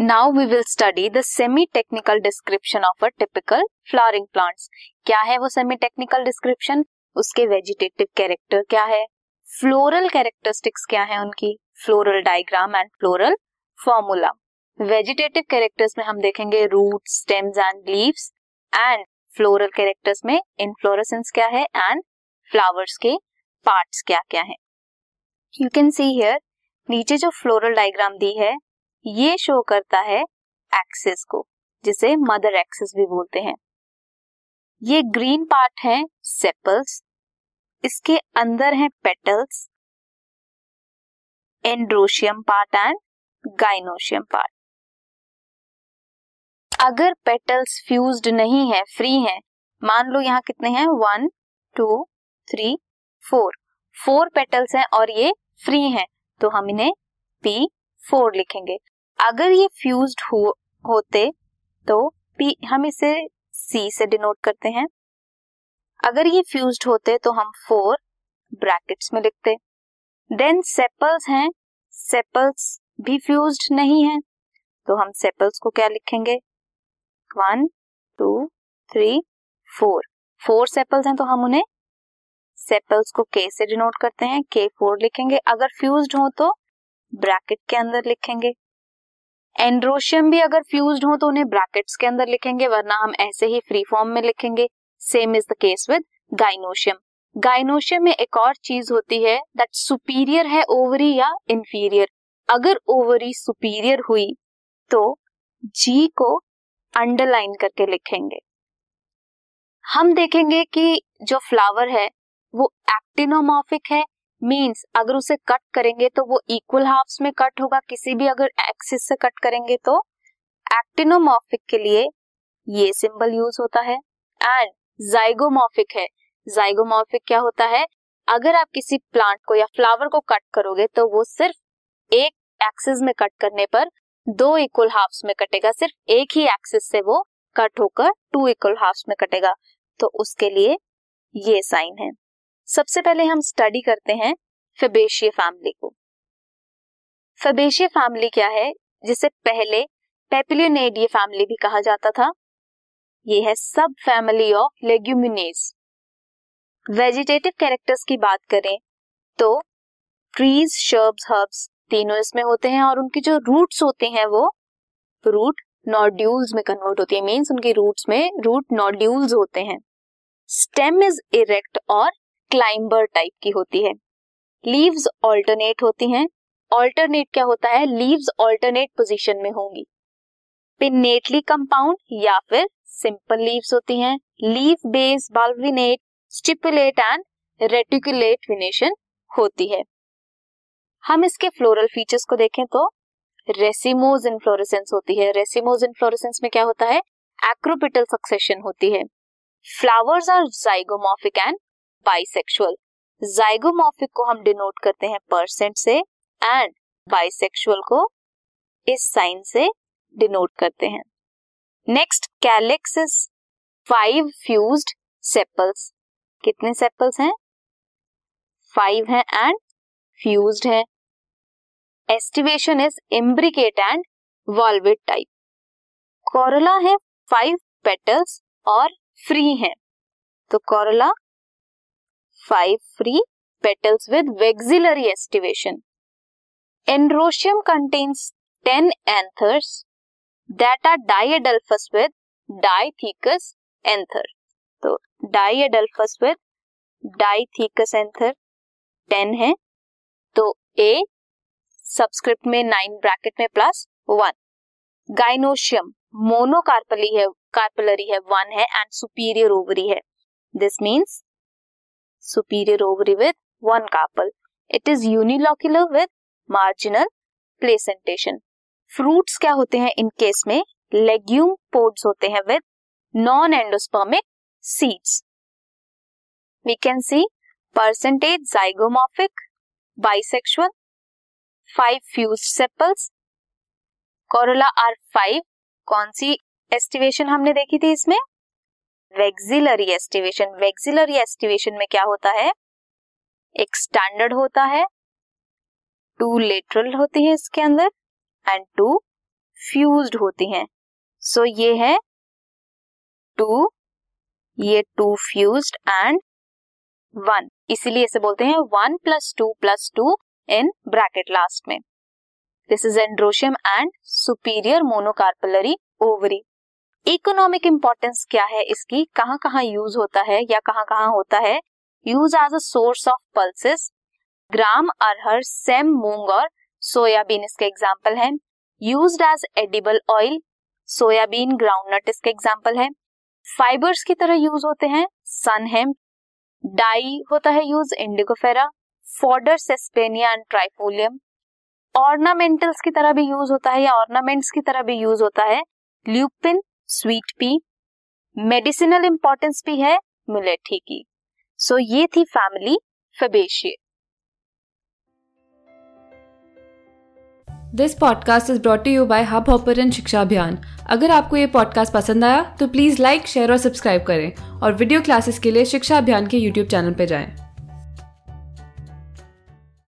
Now we will study the semi technical description of a typical flowering plants क्या है वो semi technical description उसके vegetative character क्या है? फ्लोरल कैरेक्टरिस्टिक्स क्या है उनकी? Floral diagram and floral formula vegetative characters में हम देखेंगे root stems and leaves and floral characters में इनफ्लोरेसेंस क्या है एंड फ्लावर्स के पार्ट्स क्या क्या है. यू कैन सी हियर नीचे जो फ्लोरल डायग्राम दी है ये शो करता है एक्सिस को, जिसे मदर एक्सिस भी बोलते हैं। ये ग्रीन पार्ट है सेपल्स इसके अंदर है petals androecium part and gynoecium part अगर पेटल्स फ्यूज्ड नहीं है फ्री है, मान लो यहाँ कितने हैं? One two three four four petals हैं और ये फ्री हैं तो हम इन्हें पी फोर लिखेंगे। अगर ये फ्यूज हो, होते तो पी हम इसे सी से डिनोट करते हैं। अगर ये फ्यूज होते तो हम फोर ब्रैकेट्स में लिखते। देन सेपल्स हैं सेपल्स भी फ्यूज नहीं है तो हम सेपल्स को क्या लिखेंगे? One two three four four sepals हैं तो हम उन्हें सेपल्स को के से डिनोट करते हैं। के फोर लिखेंगे। अगर फ्यूज हो तो ब्रैकेट के अंदर लिखेंगे। एंड्रोशियम भी अगर फ्यूज्ड हो तो उन्हें ब्रैकेट्स के अंदर लिखेंगे, वरना हम ऐसे ही फ्री फॉर्म में लिखेंगे। Same is the case with gynoecium gynoecium में एक और चीज़ होती है दैट सुपीरियर है ओवरी या इंफीरियर अगर ओवरी सुपीरियर हुई तो जी को अंडरलाइन करके लिखेंगे। हम देखेंगे कि जो फ्लावर है, वो एक्टिनोमॉर्फिक है मींस अगर उसे कट करेंगे तो वो इक्वल हाफ्स में कट होगा। किसी भी अगर एक्सिस से कट करेंगे तो एक्टिनोमॉर्फिक के लिए ये सिंबल यूज़ होता है। एंड जाइगोमॉर्फिक है। जाइगोमॉर्फिक क्या होता है? अगर आप किसी प्लांट को या फ्लावर को कट करोगे तो वो सिर्फ़ एक एक्सिस में कट करने पर दो इक्वल हाफ्स में कटेगा। सिर्फ़ एक ही एक्सिस से वो कट होकर टू इक्वल हाफ्स में कटेगा। तो उसके लिए ये साइन है। सबसे पहले हम स्टडी करते हैं फेबेशिय फैमिली को। फेबेशिय फैमिली क्या है? जिसे पहले पेपिलियोनेडिये फैमिली भी कहा जाता था। ये है सब family of Leguminosae vegetative characters की बात करें तो ट्रीज शर्ब्स हर्ब्स तीनों इसमें होते हैं और उनकी जो रूट्स होते हैं वो रूट नॉड्यूल्स में कन्वर्ट होती है। मींस उनकी रूट्स में रूट नॉड्यूल्स होते हैं। स्टेम इज़ इरेक्ट और क्लाइंबर टाइप की होती है। लीव्स ऑल्टरनेट होती हैं। ऑल्टरनेट क्या होता है? लीव्स ऑल्टरनेट पोजीशन में होंगी। पिनेटली कंपाउंड या फिर सिंपल लीव्स होती हैं। Leaf base pulvinate stipulate and reticulate venation होती है। हम इसके फ्लोरल फीचर्स को देखें तो रेसिमोज इन्फ्लोरेसेंस होती है। रेसिमोज इन्फ्लोरेसेंस में क्या होता है? एक्रोपिटल सक्सेशन होती है। Flowers are zygomorphic and bisexual zygomorphic को हम डिनोट करते हैं परसेंट से एंड बाइसेक्सुअल को इस साइन से डिनोट करते हैं। Next calyx is five fused sepals कितने सेपल्स हैं? फाइव हैं एंड फ्यूज्ड है। Aestivation is imbricate and valvate type corolla है फाइव पेटल्स और फ्री है। तो corolla five free petals with vexillary aestivation androecium contains ten anthers that are diadelphous with dithecous anther तो diadelphous with dithecous anther ten है. तो A subscript में nine bracket में plus one gynoecium monocarpellary है carpellary है one है and superior ovary है. This means superior ovary with one carpel. It is unilocular with marginal placentation. Fruits क्या होते हैं इन केस में लेग्यूम पोड्स होते हैं with non endospermic seeds we can see percentage zygomorphic bisexual five fuse sepals corolla are five कौन सी aestivation हमने देखी थी इसमें वेक्सिलरी एस्टिवेशन वेक्सिलरी एस्टिवेशन में क्या होता है? एक स्टैंडर्ड होता है टू लेटरल होती है इसके अंदर एंड टू फ्यूज्ड होती हैं। सो so, ये है टू ये टू फ्यूज्ड एंड वन इसीलिए इसे बोलते हैं one plus two plus two in bracket last में। This is androecium and superior monocarpellary ovary economic importance क्या है इसकी? कहाँ कहाँ यूज़ होता है या कहाँ कहाँ होता है? Use as a source of pulses gram अरहर सेम मूंग और सोयाबीन इसके एग्ज़ाम्पल है। Use as edible oil soybean groundnut इसके एग्ज़ाम्पल है। फाइबर्स की तरह यूज़ होते हैं। सन हेम डाई होता है use Indigofera fodder Sesbania and Trifolium ornamentals की तरह भी यूज़ होता है या ऑर्नामेंट्स की तरह भी यूज़ होता है। Lupin sweet pea. Medicinal importance भी है मिलेठी की। सो so, ये थी family Fabaceae this podcast is brought you by Hubhopper शिक्षा अभियान अगर आपको ये पॉडकास्ट पसंद आया तो प्लीज़ लाइक शेयर और सब्सक्राइब करें। और वीडियो क्लासेस के लिए शिक्षा अभियान के यूट्यूब चैनल पर जाएँ।